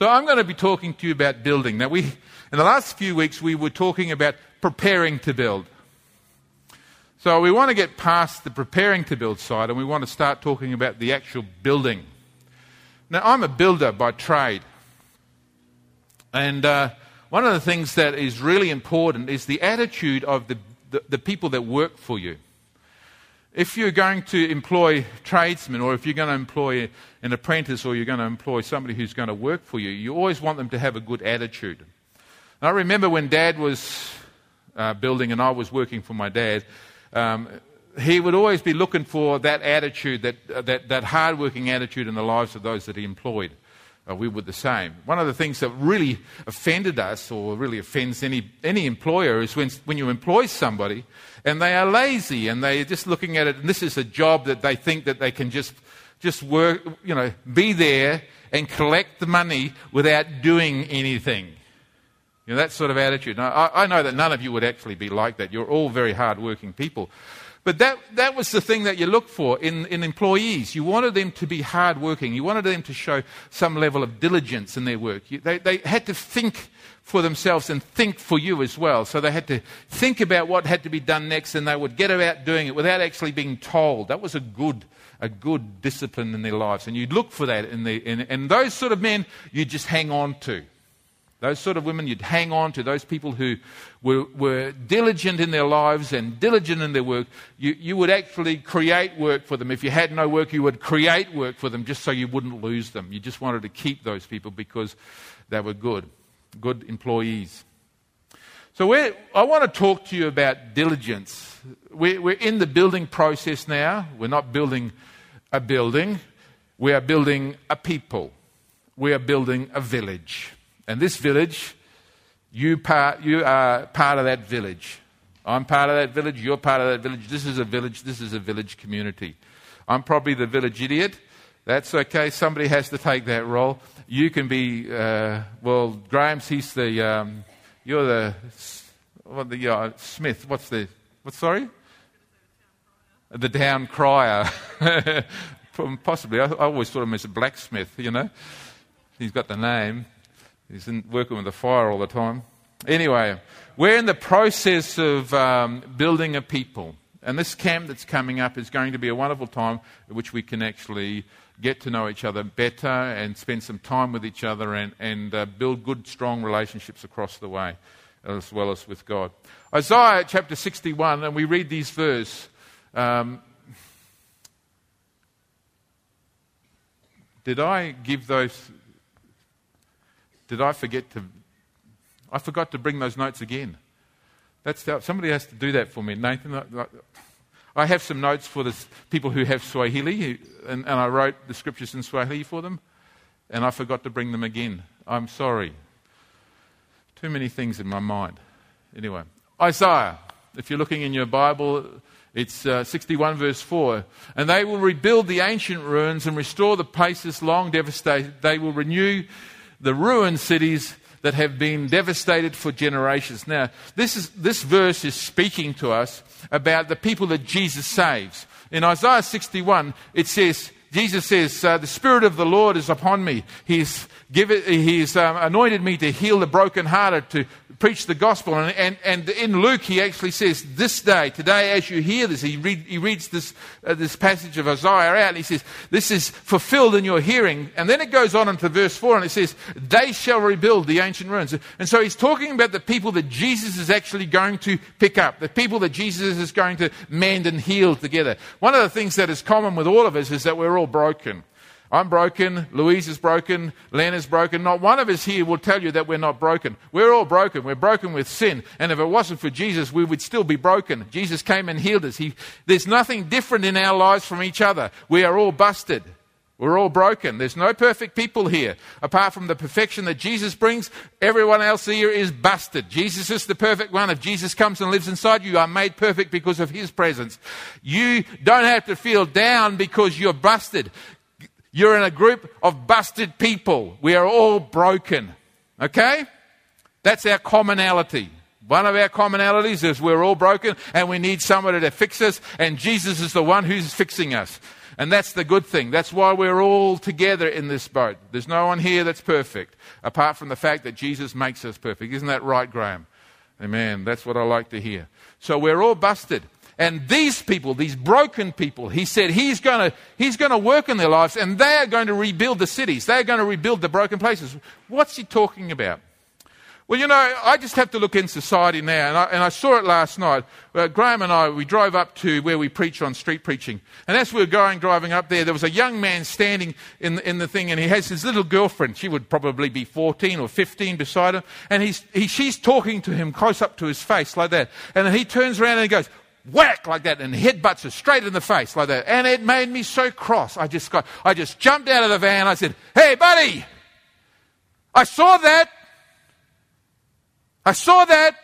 So I'm going to be talking to you about building. Now, we, in the last few weeks, we were talking about preparing to build. So we want to get past the preparing to build side and we want to start talking about the actual building. Now, I'm a builder by trade. And uh, one of the things that is really important is the attitude of the, the, the people that work for you. If you're going to employ tradesmen or if you're going to employ an apprentice or you're going to employ somebody who's going to work for you, you always want them to have a good attitude. And I remember when Dad was uh, building and I was working for my dad, um, he would always be looking for that attitude, that, uh, that, that hard-working attitude in the lives of those that he employed. Uh, we were the same. One of the things that really offended us, or really offends any, any employer, is when, when you employ somebody and they are lazy and they're just looking at it, and this is a job that they think that they can just, just work, you know, be there and collect the money without doing anything. You know, that sort of attitude. Now, I, I know that none of you would actually be like that. You're all very hard-working people. But that, that was the thing that you looked for in, in employees. You wanted them to be hardworking. You wanted them to show some level of diligence in their work. You, they, they had to think for themselves and think for you as well. So they had to think about what had to be done next and they would get about doing it without actually being told. That was a good, a good discipline in their lives. And you'd look for that in the, in, and those sort of men you just hang on to. Those sort of women, you'd hang on to those people who were, were diligent in their lives and diligent in their work. You, you would actually create work for them. If you had no work, you would create work for them just so you wouldn't lose them. You just wanted to keep those people because they were good, good employees. So I want to talk to you about diligence. We're, we're in the building process now. We're not building a building, we are building a people, we are building a village. And this village, you, part, you are part of that village. I'm part of that village. You're part of that village. This is a village. This is a village community. I'm probably the village idiot. That's okay. Somebody has to take that role. You can be, uh, well, Graham's, he's the, um, you're the, what the uh, Smith. What's the, what, sorry? The down crier. Possibly. I, I always thought of him as a blacksmith, you know. He's got the name. He's working with the fire all the time. Anyway, we're in the process of um, building a people. And this camp that's coming up is going to be a wonderful time in which we can actually get to know each other better and spend some time with each other and, and uh, build good, strong relationships across the way, as well as with God. Isaiah chapter 61, and we read these verses. Um, did I give those did I forget to? I forgot to bring those notes again. That's somebody has to do that for me, Nathan. I have some notes for the people who have Swahili, and, and I wrote the scriptures in Swahili for them, and I forgot to bring them again. I'm sorry. Too many things in my mind. Anyway, Isaiah. If you're looking in your Bible, it's uh, 61 verse 4. And they will rebuild the ancient ruins and restore the places long devastated. They will renew the ruined cities that have been devastated for generations. Now, this, is, this verse is speaking to us about the people that Jesus saves. In Isaiah 61, it says, Jesus says, uh, The Spirit of the Lord is upon me. He's, given, he's um, anointed me to heal the brokenhearted, to preach the gospel. And, and, and in Luke, he actually says, This day, today, as you hear this, he, read, he reads this, uh, this passage of Isaiah out, and he says, This is fulfilled in your hearing. And then it goes on into verse 4, and it says, They shall rebuild the ancient ruins. And so he's talking about the people that Jesus is actually going to pick up, the people that Jesus is going to mend and heal together. One of the things that is common with all of us is that we're all broken. I'm broken. Louise is broken. Len is broken. Not one of us here will tell you that we're not broken. We're all broken. We're broken with sin. And if it wasn't for Jesus, we would still be broken. Jesus came and healed us. He, there's nothing different in our lives from each other. We are all busted. We're all broken. There's no perfect people here. Apart from the perfection that Jesus brings, everyone else here is busted. Jesus is the perfect one. If Jesus comes and lives inside you, you are made perfect because of his presence. You don't have to feel down because you're busted. You're in a group of busted people. We are all broken. Okay? That's our commonality. One of our commonalities is we're all broken and we need somebody to fix us, and Jesus is the one who's fixing us. And that's the good thing. That's why we're all together in this boat. There's no one here that's perfect, apart from the fact that Jesus makes us perfect. Isn't that right, Graham? Amen. That's what I like to hear. So we're all busted. And these people, these broken people, he said he's going to he's to work in their lives and they are going to rebuild the cities. They're going to rebuild the broken places. What's he talking about? Well, you know, I just have to look in society now, and I, and I saw it last night. Uh, Graham and I, we drove up to where we preach on street preaching. And as we were going, driving up there, there was a young man standing in, in the thing, and he has his little girlfriend. She would probably be 14 or 15 beside him. And he's, he, she's talking to him close up to his face like that. And then he turns around and he goes, whack like that and headbutts her straight in the face like that. And it made me so cross. I just got, I just jumped out of the van. I said, Hey, buddy, I saw that. I saw that.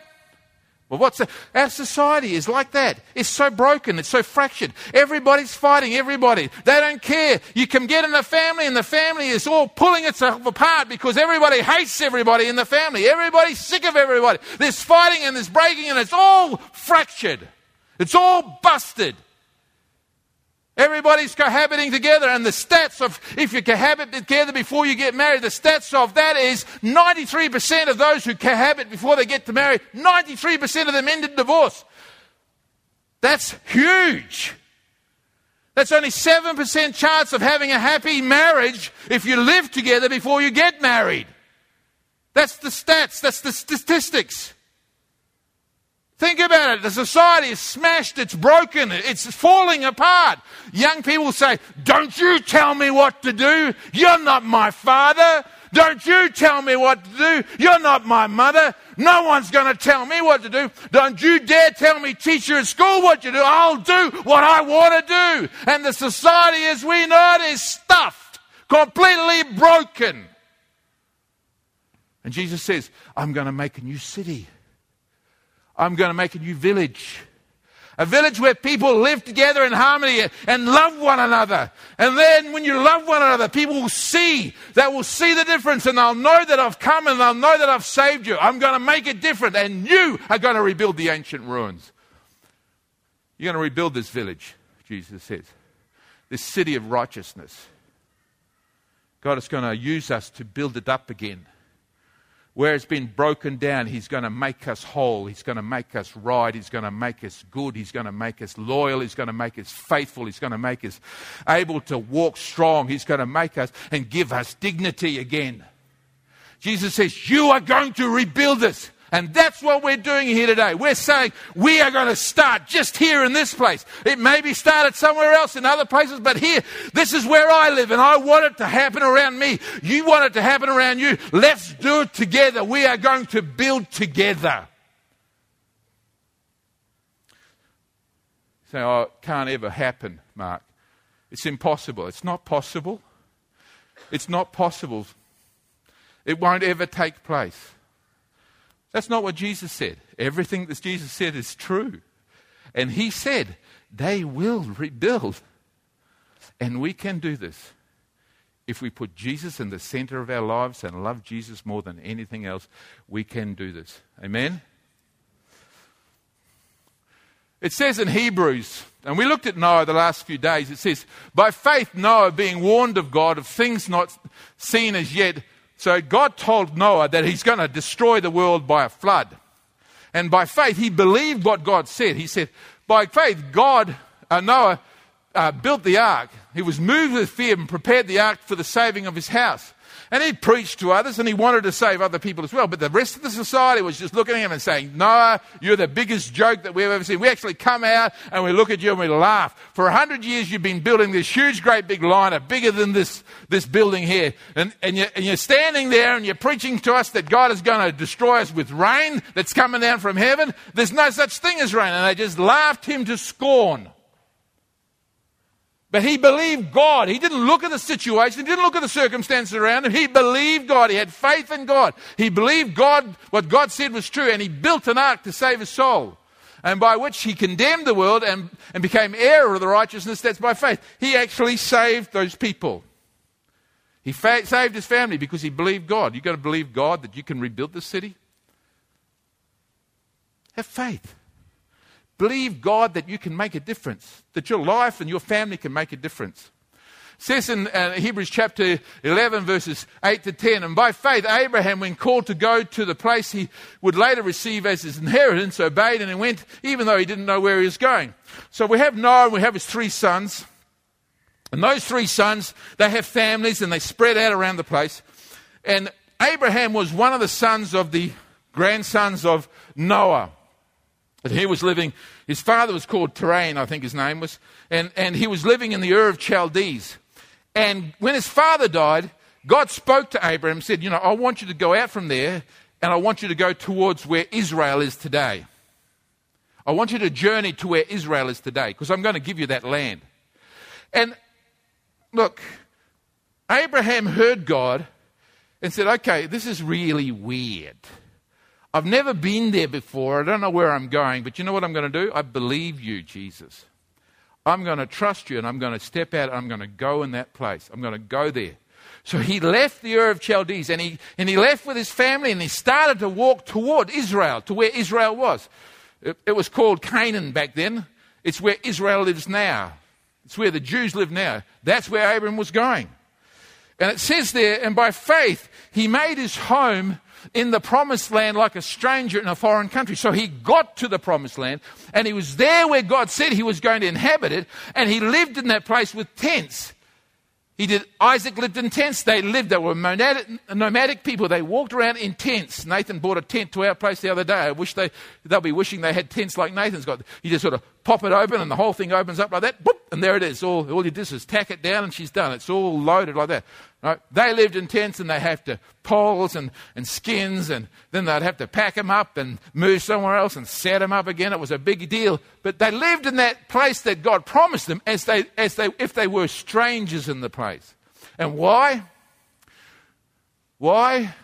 Well, what's? Our society is like that. It's so broken. It's so fractured. Everybody's fighting everybody. They don't care. You can get in a family and the family is all pulling itself apart because everybody hates everybody in the family. Everybody's sick of everybody. There's fighting and there's breaking and it's all fractured. It's all busted. Everybody's cohabiting together, and the stats of if you cohabit together before you get married, the stats of that is 93% of those who cohabit before they get to marry, 93% of them end in divorce. That's huge. That's only 7% chance of having a happy marriage if you live together before you get married. That's the stats, that's the statistics. Think about it. The society is smashed. It's broken. It's falling apart. Young people say, Don't you tell me what to do. You're not my father. Don't you tell me what to do. You're not my mother. No one's going to tell me what to do. Don't you dare tell me, teacher at school, what to do. I'll do what I want to do. And the society as we know it is stuffed, completely broken. And Jesus says, I'm going to make a new city. I'm going to make a new village. A village where people live together in harmony and love one another. And then when you love one another, people will see, they will see the difference and they'll know that I've come and they'll know that I've saved you. I'm going to make it different and you are going to rebuild the ancient ruins. You're going to rebuild this village, Jesus says. This city of righteousness. God is going to use us to build it up again where it's been broken down, He's going to make us whole. He's going to make us right. He's going to make us good. He's going to make us loyal. He's going to make us faithful. He's going to make us able to walk strong. He's going to make us and give us dignity again. Jesus says, You are going to rebuild this. And that's what we're doing here today. We're saying we are going to start just here in this place. It may be started somewhere else in other places, but here, this is where I live and I want it to happen around me. You want it to happen around you. Let's do it together. We are going to build together. Say, oh, it can't ever happen, Mark. It's impossible. It's not possible. It's not possible. It won't ever take place. That's not what Jesus said. Everything that Jesus said is true. And he said, they will rebuild. And we can do this. If we put Jesus in the center of our lives and love Jesus more than anything else, we can do this. Amen? It says in Hebrews, and we looked at Noah the last few days, it says, By faith, Noah, being warned of God of things not seen as yet, so God told Noah that he's going to destroy the world by a flood. And by faith, he believed what God said. He said, by faith, God, uh, Noah, uh, built the ark. He was moved with fear and prepared the ark for the saving of his house. And he preached to others and he wanted to save other people as well. But the rest of the society was just looking at him and saying, Noah, you're the biggest joke that we've ever seen. We actually come out and we look at you and we laugh. For a hundred years you've been building this huge, great big liner, bigger than this, this building here. And, and, you're, and you're standing there and you're preaching to us that God is going to destroy us with rain that's coming down from heaven. There's no such thing as rain. And they just laughed him to scorn. But he believed God. He didn't look at the situation. He didn't look at the circumstances around him. He believed God. He had faith in God. He believed God, what God said was true, and he built an ark to save his soul. And by which he condemned the world and, and became heir of the righteousness that's by faith. He actually saved those people. He fa- saved his family because he believed God. You've got to believe God that you can rebuild the city. Have faith. Believe God that you can make a difference, that your life and your family can make a difference. says in uh, Hebrews chapter 11, verses 8 to 10, and by faith, Abraham, when called to go to the place he would later receive as his inheritance, obeyed and he went, even though he didn't know where he was going. So we have Noah we have his three sons. And those three sons, they have families and they spread out around the place. And Abraham was one of the sons of the grandsons of Noah. And he was living, his father was called Terrain, I think his name was, and, and he was living in the Ur of Chaldees. And when his father died, God spoke to Abraham and said, You know, I want you to go out from there and I want you to go towards where Israel is today. I want you to journey to where Israel is today because I'm going to give you that land. And look, Abraham heard God and said, Okay, this is really weird. I've never been there before. I don't know where I'm going, but you know what I'm going to do? I believe you, Jesus. I'm going to trust you and I'm going to step out I'm going to go in that place. I'm going to go there. So he left the Ur of Chaldees and he, and he left with his family and he started to walk toward Israel, to where Israel was. It, it was called Canaan back then. It's where Israel lives now. It's where the Jews live now. That's where Abram was going. And it says there, and by faith he made his home in the promised land like a stranger in a foreign country. So he got to the promised land and he was there where God said he was going to inhabit it and he lived in that place with tents. He did. Isaac lived in tents. They lived. They were nomadic, nomadic, people. They walked around in tents. Nathan bought a tent to our place the other day. I wish they they'll be wishing they had tents like Nathan's got. You just sort of pop it open, and the whole thing opens up like that. Boop, and there it is. All all you do is tack it down, and she's done. It's all loaded like that. Right? They lived in tents, and they have to poles and and skins, and then they'd have to pack them up and move somewhere else and set them up again. It was a big deal. But they lived in that place that God promised them, as they as they if they were strangers in the place place. And why? Why?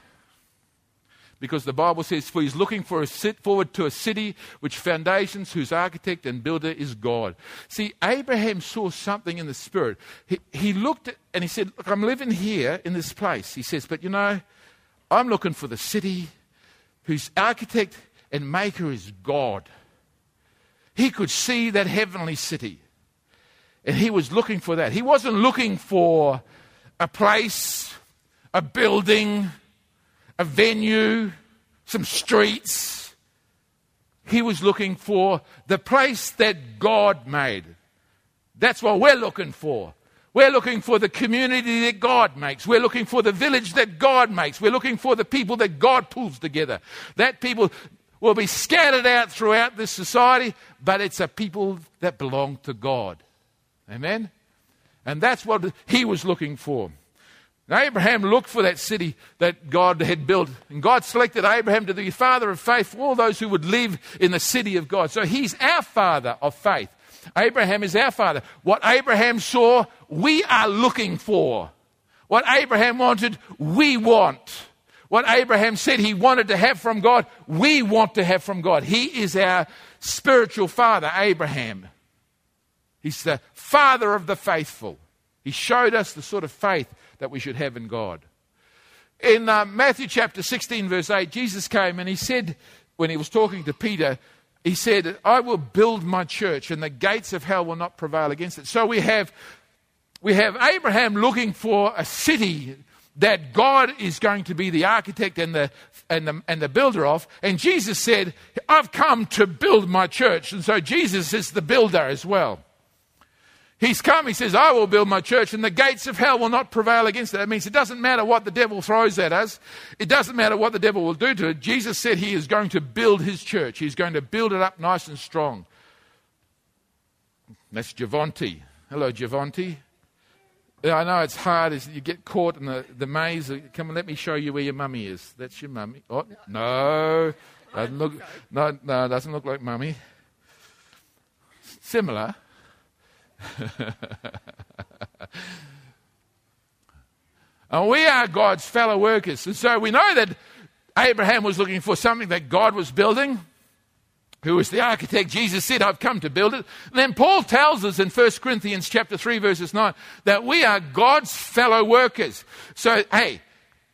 Because the Bible says, For he's looking for a sit forward to a city which foundations, whose architect and builder is God. See, Abraham saw something in the spirit. He, he looked at, and he said, Look, I'm living here in this place. He says, But you know, I'm looking for the city whose architect and maker is God. He could see that heavenly city. And he was looking for that. He wasn't looking for a place, a building, a venue, some streets. He was looking for the place that God made. That's what we're looking for. We're looking for the community that God makes. We're looking for the village that God makes. We're looking for the people that God pulls together. That people will be scattered out throughout this society, but it's a people that belong to God. Amen? And that's what he was looking for. Now, Abraham looked for that city that God had built. And God selected Abraham to be the father of faith for all those who would live in the city of God. So he's our father of faith. Abraham is our father. What Abraham saw, we are looking for. What Abraham wanted, we want. What Abraham said he wanted to have from God, we want to have from God. He is our spiritual father, Abraham. He's the father of the faithful. He showed us the sort of faith that we should have in God. In uh, Matthew chapter 16, verse 8, Jesus came and he said, when he was talking to Peter, he said, I will build my church and the gates of hell will not prevail against it. So we have, we have Abraham looking for a city that God is going to be the architect and the, and the, and the builder of. And Jesus said, I've come to build my church. And so Jesus is the builder as well. He's come, he says, I will build my church and the gates of hell will not prevail against it. That means it doesn't matter what the devil throws at us. It doesn't matter what the devil will do to it. Jesus said he is going to build his church. He's going to build it up nice and strong. That's Javonte. Hello, Javonte. I know it's hard as you get caught in the, the maze. Come and let me show you where your mummy is. That's your mummy. Oh, no. Doesn't look, no, no, doesn't look like mummy. Similar. and we are God's fellow workers. And so we know that Abraham was looking for something that God was building. Who was the architect? Jesus said, I've come to build it. And then Paul tells us in 1 Corinthians chapter 3, verses 9, that we are God's fellow workers. So, hey,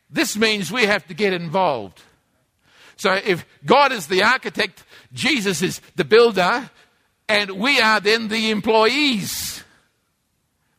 this means we have to get involved. So if God is the architect, Jesus is the builder, and we are then the employees.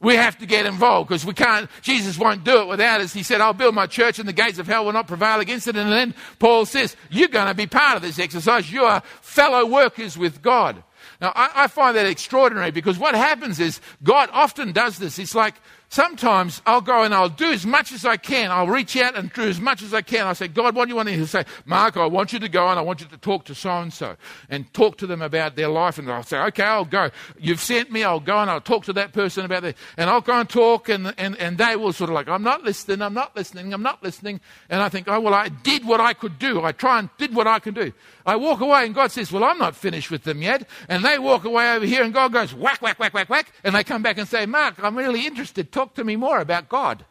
We have to get involved because we can't, Jesus won't do it without us. He said, I'll build my church and the gates of hell will not prevail against it. And then Paul says, You're going to be part of this exercise. You are fellow workers with God. Now, I, I find that extraordinary because what happens is God often does this. It's like sometimes I'll go and I'll do as much as I can. I'll reach out and do as much as I can. I'll say, God, what do you want? He'll say, Mark, I want you to go and I want you to talk to so and so and talk to them about their life. And I'll say, okay, I'll go. You've sent me, I'll go and I'll talk to that person about it. And I'll go and talk and, and, and they will sort of like, I'm not listening, I'm not listening, I'm not listening. And I think, oh, well, I did what I could do. I try and did what I can do. I walk away and God says, well, I'm not finished with them yet. And they walk away over here and God goes, whack, whack, whack, whack, whack. And they come back and say, Mark, I'm really interested. Talk to me more about God.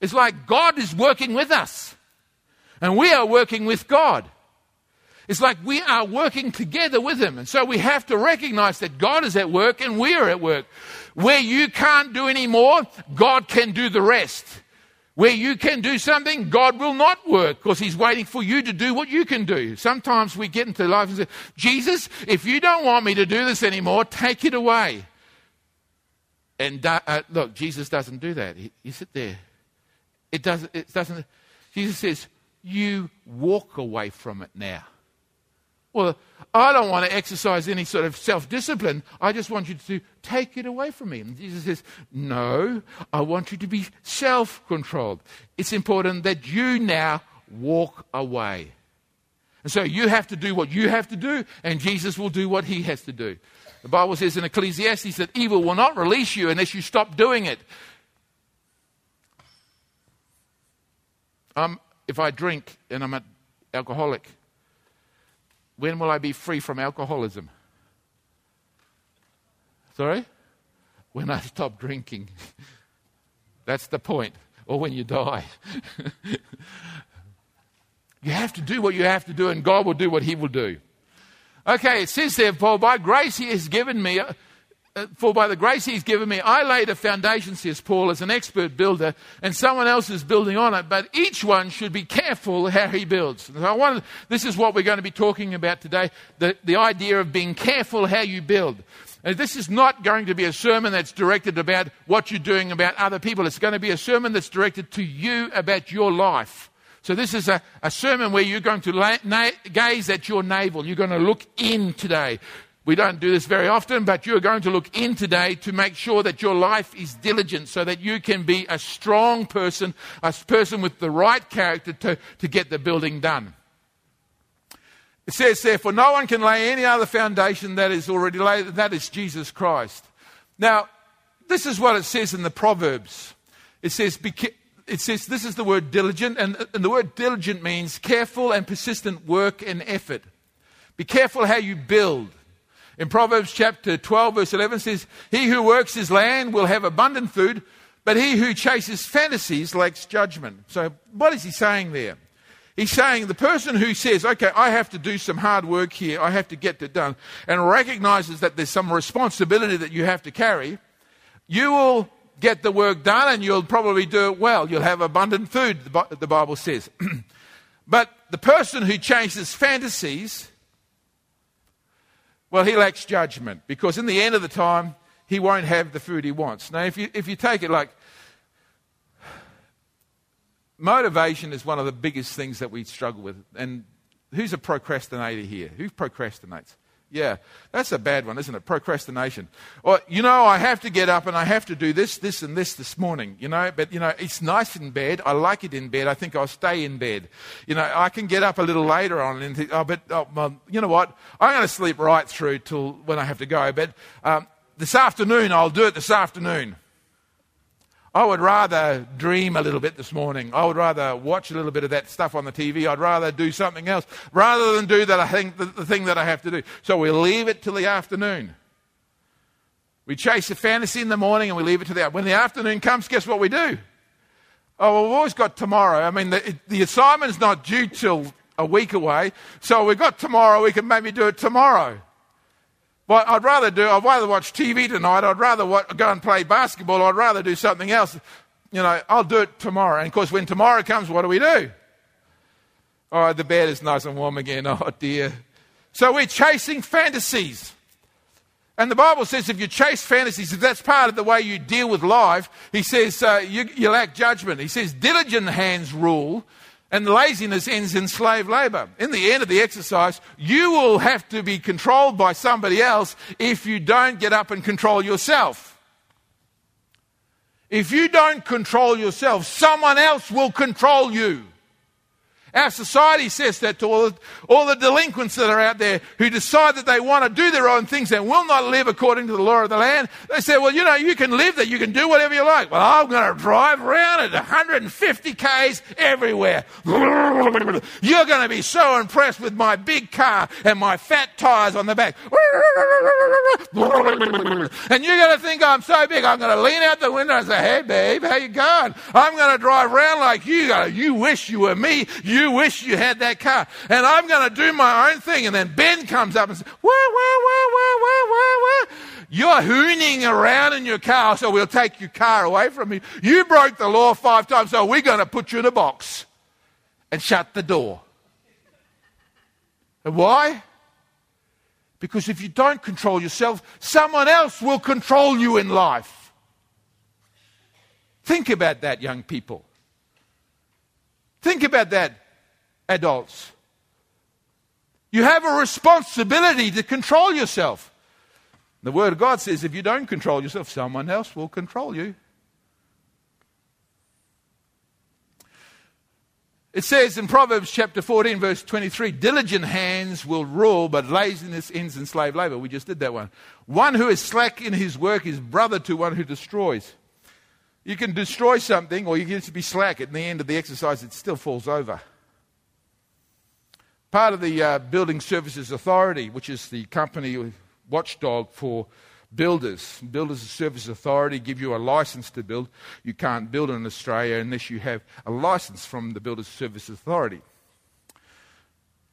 It's like God is working with us, and we are working with God. It's like we are working together with Him. And so we have to recognize that God is at work and we are at work. Where you can't do any more, God can do the rest. Where you can do something, God will not work because He's waiting for you to do what you can do. Sometimes we get into life and say, Jesus, if you don't want me to do this anymore, take it away. And uh, look, Jesus doesn't do that. He, you sit there. It doesn't, it doesn't. Jesus says, You walk away from it now. Well, I don't want to exercise any sort of self discipline. I just want you to take it away from me. And Jesus says, No, I want you to be self controlled. It's important that you now walk away. And so you have to do what you have to do, and Jesus will do what he has to do. The Bible says in Ecclesiastes that evil will not release you unless you stop doing it. Um, if I drink and I'm an alcoholic, when will I be free from alcoholism? Sorry? When I stop drinking. That's the point. Or when you die. you have to do what you have to do, and God will do what He will do. Okay, it says there, for by grace He has given me. Uh, Uh, for by the grace he's given me, I laid a foundation, says Paul, as an expert builder, and someone else is building on it. But each one should be careful how he builds. So I wanted, this is what we're going to be talking about today the, the idea of being careful how you build. And this is not going to be a sermon that's directed about what you're doing about other people. It's going to be a sermon that's directed to you about your life. So this is a, a sermon where you're going to na- gaze at your navel. You're going to look in today. We don't do this very often, but you're going to look in today to make sure that your life is diligent so that you can be a strong person, a person with the right character to, to get the building done. It says, therefore, no one can lay any other foundation that is already laid, that is Jesus Christ. Now, this is what it says in the Proverbs. It says, it says this is the word diligent, and, and the word diligent means careful and persistent work and effort. Be careful how you build. In Proverbs chapter 12, verse 11 says, He who works his land will have abundant food, but he who chases fantasies lacks judgment. So, what is he saying there? He's saying the person who says, okay, I have to do some hard work here, I have to get it done, and recognizes that there's some responsibility that you have to carry, you will get the work done and you'll probably do it well. You'll have abundant food, the Bible says. but the person who chases fantasies well, he lacks judgment because in the end of the time, he won't have the food he wants. Now, if you, if you take it like motivation is one of the biggest things that we struggle with. And who's a procrastinator here? Who procrastinates? Yeah, that's a bad one, isn't it? Procrastination. Or, you know, I have to get up and I have to do this, this, and this this morning, you know, but, you know, it's nice in bed. I like it in bed. I think I'll stay in bed. You know, I can get up a little later on and think, oh, but, oh, well, you know what? I'm going to sleep right through till when I have to go. But um, this afternoon, I'll do it this afternoon. I would rather dream a little bit this morning. I would rather watch a little bit of that stuff on the TV. I'd rather do something else rather than do that I think, the, the thing that I have to do. So we leave it till the afternoon. We chase the fantasy in the morning and we leave it to the when the afternoon comes. Guess what we do? Oh, we've always got tomorrow. I mean, the, the assignment's not due till a week away, so we've got tomorrow. We can maybe do it tomorrow. I'd rather do, I'd rather watch TV tonight. I'd rather go and play basketball. I'd rather do something else. You know, I'll do it tomorrow. And of course, when tomorrow comes, what do we do? Oh, the bed is nice and warm again. Oh, dear. So we're chasing fantasies. And the Bible says if you chase fantasies, if that's part of the way you deal with life, he says uh, you, you lack judgment. He says diligent hands rule, and laziness ends in slave labor. In the end of the exercise, you will have to be controlled by somebody else if you don't get up and control yourself. If you don't control yourself, someone else will control you. Our society says that to all, all the delinquents that are out there who decide that they want to do their own things and will not live according to the law of the land. They say, well, you know, you can live there, you can do whatever you like. Well, I'm going to drive around at 150 Ks everywhere. You're going to be so impressed with my big car and my fat tires on the back. And you're going to think I'm so big, I'm going to lean out the window and say, hey, babe, how you going? I'm going to drive around like you. You wish you were me. You you wish you had that car. And I'm going to do my own thing. And then Ben comes up and says, wah, wah, wah, wah, wah, wah, wah. You're hooning around in your car, so we'll take your car away from you. You broke the law five times, so we're going to put you in a box and shut the door. And why? Because if you don't control yourself, someone else will control you in life. Think about that, young people. Think about that, adults. You have a responsibility to control yourself. The Word of God says if you don't control yourself, someone else will control you. It says in Proverbs chapter 14, verse 23 diligent hands will rule, but laziness ends in slave labor. We just did that one. One who is slack in his work is brother to one who destroys. You can destroy something, or you can just be slack. At the end of the exercise, it still falls over. Part of the uh, Building Services Authority, which is the company watchdog for builders. Builders Service Authority give you a license to build. You can't build in Australia unless you have a license from the Builders Service Authority.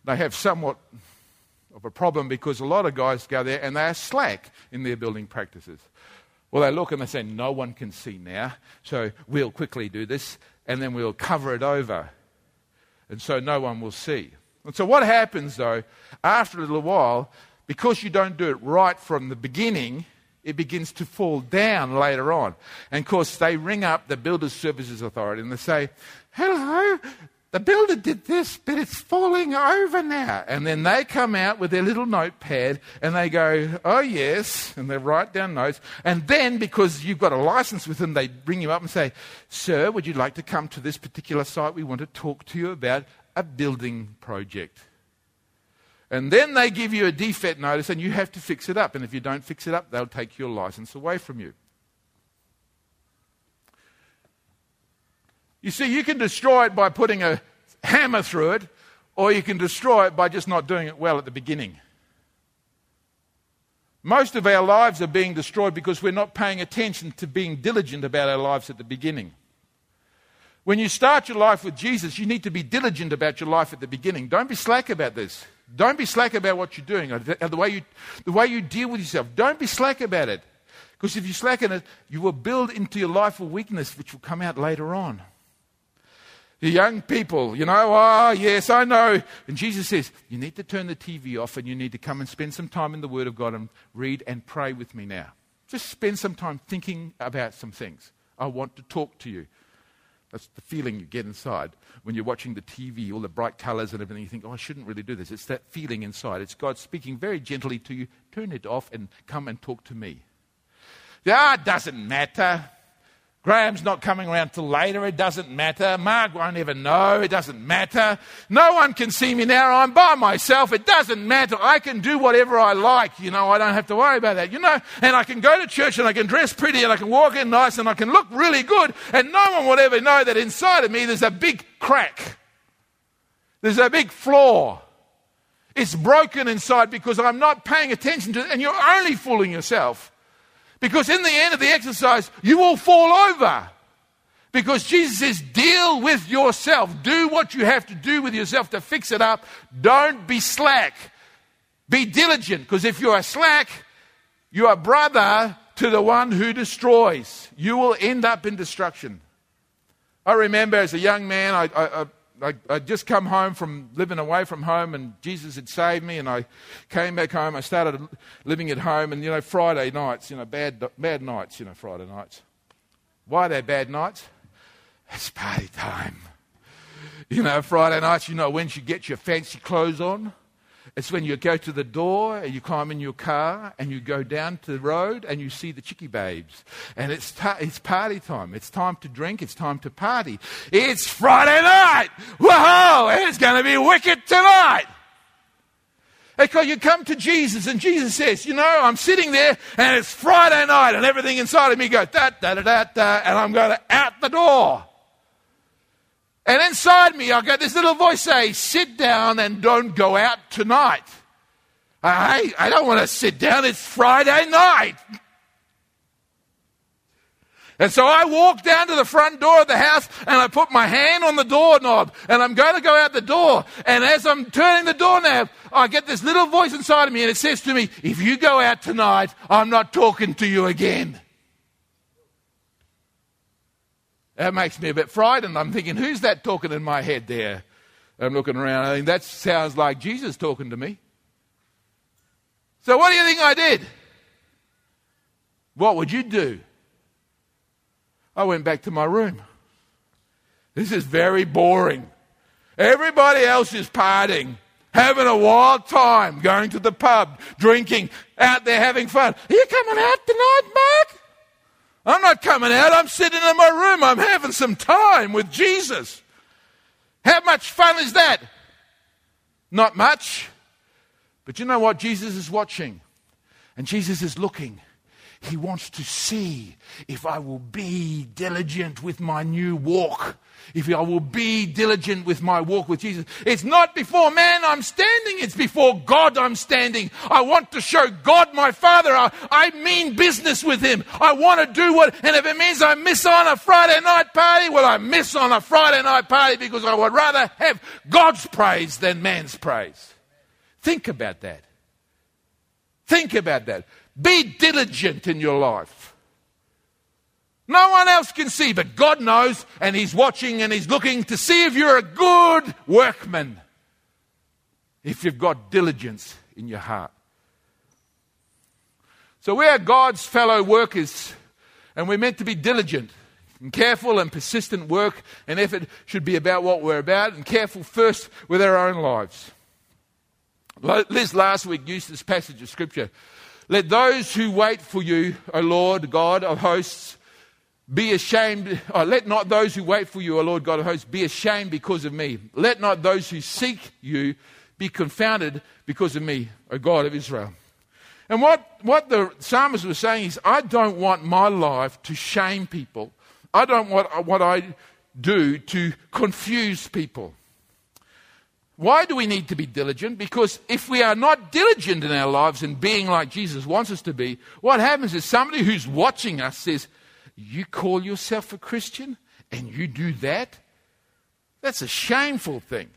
They have somewhat of a problem because a lot of guys go there and they are slack in their building practices. Well, they look and they say, No one can see now, so we'll quickly do this and then we'll cover it over. And so no one will see. And so, what happens though, after a little while, because you don't do it right from the beginning, it begins to fall down later on. And of course, they ring up the Builders Services Authority and they say, Hello, the builder did this, but it's falling over now. And then they come out with their little notepad and they go, Oh, yes. And they write down notes. And then, because you've got a license with them, they bring you up and say, Sir, would you like to come to this particular site? We want to talk to you about a building project. And then they give you a defect notice and you have to fix it up. And if you don't fix it up, they'll take your license away from you. You see, you can destroy it by putting a hammer through it, or you can destroy it by just not doing it well at the beginning. Most of our lives are being destroyed because we're not paying attention to being diligent about our lives at the beginning. When you start your life with Jesus, you need to be diligent about your life at the beginning. Don't be slack about this. Don't be slack about what you're doing, the way you, the way you deal with yourself. Don't be slack about it. Because if you slacken it, you will build into your life a weakness which will come out later on. The young people, you know, oh, yes, I know. And Jesus says, you need to turn the TV off and you need to come and spend some time in the Word of God and read and pray with me now. Just spend some time thinking about some things. I want to talk to you. That's the feeling you get inside when you're watching the TV, all the bright colors and everything. You think, oh, I shouldn't really do this. It's that feeling inside. It's God speaking very gently to you. Turn it off and come and talk to me. Ah, doesn't matter. Graham's not coming around till later. It doesn't matter. Mark won't ever know. It doesn't matter. No one can see me now. I'm by myself. It doesn't matter. I can do whatever I like. You know, I don't have to worry about that. You know, and I can go to church and I can dress pretty and I can walk in nice and I can look really good and no one will ever know that inside of me there's a big crack. There's a big flaw. It's broken inside because I'm not paying attention to it and you're only fooling yourself. Because in the end of the exercise, you will fall over. Because Jesus says, deal with yourself. Do what you have to do with yourself to fix it up. Don't be slack. Be diligent. Because if you are slack, you are brother to the one who destroys. You will end up in destruction. I remember as a young man, I, I, I, I'd just come home from living away from home, and Jesus had saved me, and I came back home. I started living at home, and, you know, Friday nights, you know, bad, bad nights, you know, Friday nights. Why are they bad nights? It's party time. You know, Friday nights, you know, when you get your fancy clothes on, it's when you go to the door and you climb in your car and you go down to the road and you see the chickie babes. And it's, ta- it's party time. It's time to drink. It's time to party. It's Friday night. Whoa! It's going to be wicked tonight. Because you come to Jesus and Jesus says, you know, I'm sitting there and it's Friday night and everything inside of me goes da da da da da and I'm going out the door. And inside me, I got this little voice say, sit down and don't go out tonight. I, I don't want to sit down. It's Friday night. And so I walk down to the front door of the house and I put my hand on the doorknob and I'm going to go out the door. And as I'm turning the doorknob, I get this little voice inside of me and it says to me, if you go out tonight, I'm not talking to you again. That makes me a bit frightened. I'm thinking, who's that talking in my head there? I'm looking around. I think that sounds like Jesus talking to me. So, what do you think I did? What would you do? I went back to my room. This is very boring. Everybody else is partying, having a wild time, going to the pub, drinking, out there having fun. Are you coming out tonight, Mark? I'm not coming out. I'm sitting in my room. I'm having some time with Jesus. How much fun is that? Not much. But you know what? Jesus is watching and Jesus is looking. He wants to see if I will be diligent with my new walk if I will be diligent with my walk with Jesus. It's not before man I'm standing, it's before God I'm standing. I want to show God my Father I, I mean business with Him. I want to do what, and if it means I miss on a Friday night party, well, I miss on a Friday night party because I would rather have God's praise than man's praise. Think about that. Think about that. Be diligent in your life. No one else can see, but God knows, and He's watching and He's looking to see if you're a good workman, if you've got diligence in your heart. So we are God's fellow workers, and we're meant to be diligent. And careful and persistent work and effort should be about what we're about, and careful first with our own lives. Liz last week used this passage of Scripture. Let those who wait for you, O Lord God of hosts, be ashamed. Oh, let not those who wait for you, O Lord God of hosts, be ashamed because of me. Let not those who seek you be confounded because of me, O God of Israel. And what, what the psalmist was saying is, I don't want my life to shame people. I don't want what I do to confuse people. Why do we need to be diligent? Because if we are not diligent in our lives and being like Jesus wants us to be, what happens is somebody who's watching us says, you call yourself a Christian and you do that? That's a shameful thing.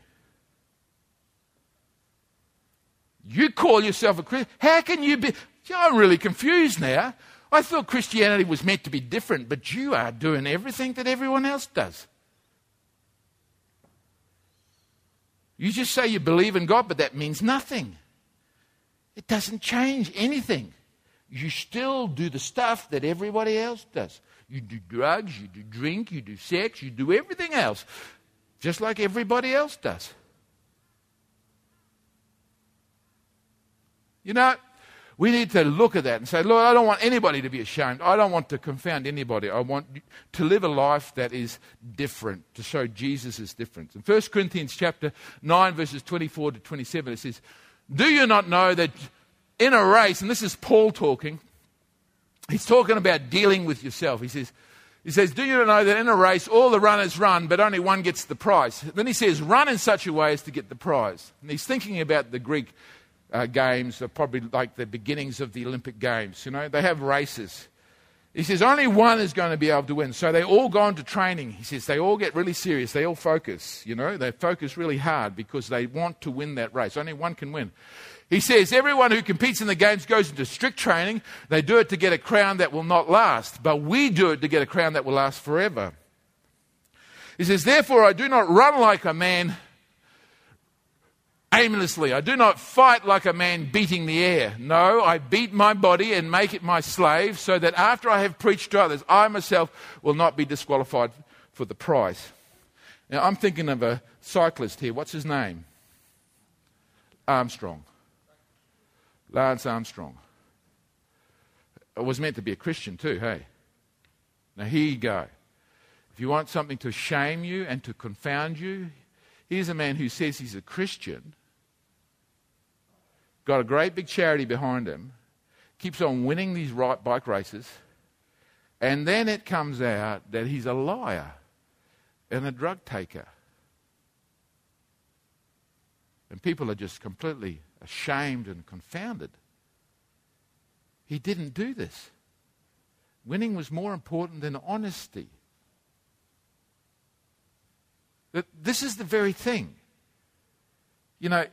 You call yourself a Christian. How can you be? I'm really confused now. I thought Christianity was meant to be different, but you are doing everything that everyone else does. You just say you believe in God, but that means nothing. It doesn't change anything. You still do the stuff that everybody else does. You do drugs, you do drink, you do sex, you do everything else, just like everybody else does. You know, we need to look at that and say, Lord, I don't want anybody to be ashamed. I don't want to confound anybody. I want to live a life that is different, to show Jesus is different. In 1 Corinthians chapter 9, verses 24 to 27, it says, Do you not know that in a race, and this is Paul talking, he's talking about dealing with yourself. He says, he says, Do you know that in a race all the runners run, but only one gets the prize? Then he says, Run in such a way as to get the prize. And he's thinking about the Greek uh, games, are probably like the beginnings of the Olympic Games. You know, they have races. He says, Only one is going to be able to win. So they all go into training. He says, They all get really serious. They all focus. You know, they focus really hard because they want to win that race. Only one can win. He says everyone who competes in the games goes into strict training. They do it to get a crown that will not last, but we do it to get a crown that will last forever. He says, Therefore, I do not run like a man aimlessly. I do not fight like a man beating the air. No, I beat my body and make it my slave, so that after I have preached to others, I myself will not be disqualified for the prize. Now, I'm thinking of a cyclist here. What's his name? Armstrong. Lance Armstrong. Was meant to be a Christian too, hey? Now, here you go. If you want something to shame you and to confound you, here's a man who says he's a Christian, got a great big charity behind him, keeps on winning these bike races, and then it comes out that he's a liar and a drug taker. And people are just completely ashamed and confounded. He didn't do this. Winning was more important than honesty. That this is the very thing. You know,